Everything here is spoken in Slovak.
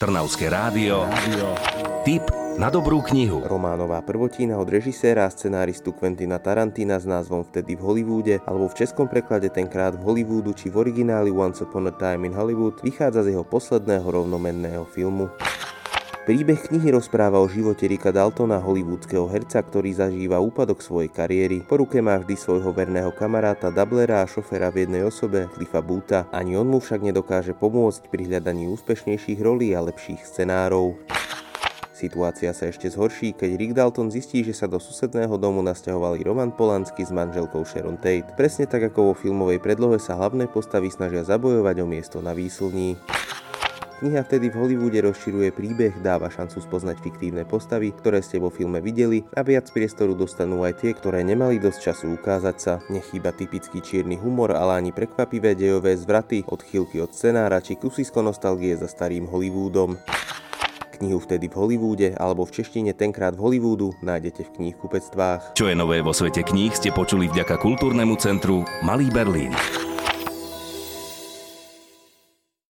Trnavské rádio. Tip na dobrú knihu. Románová prvotina od režiséra a scenáristu Quentina Tarantina s názvom Vtedy v Hollywoode alebo v českom preklade tenkrát v Hollywoodu či v origináli Once Upon a Time in Hollywood vychádza z jeho posledného rovnomenného filmu. Príbeh knihy rozpráva o živote Ricka Daltona, hollywoodského herca, ktorý zažíva úpadok svojej kariéry. Po ruke má vždy svojho verného kamaráta, dublera a šoféra v jednej osobe, Cliffa Boota. Ani on mu však nedokáže pomôcť pri hľadaní úspešnejších rolí a lepších scenárov. Situácia sa ešte zhorší, keď Rick Dalton zistí, že sa do susedného domu nasťahovali Roman Polanský s manželkou Sharon Tate. Presne tak ako vo filmovej predlohe sa hlavné postavy snažia zabojovať o miesto na výslní. Kniha vtedy v Hollywoode rozširuje príbeh, dáva šancu spoznať fiktívne postavy, ktoré ste vo filme videli a viac priestoru dostanú aj tie, ktoré nemali dosť času ukázať sa. Nechýba typický čierny humor, ale ani prekvapivé dejové zvraty, odchýlky od scenára či kusisko nostalgie za starým Hollywoodom. Knihu vtedy v Hollywoode alebo v češtine tenkrát v Hollywoodu nájdete v knihkupectvách. Čo je nové vo svete kníh ste počuli vďaka kultúrnemu centru Malý Berlín.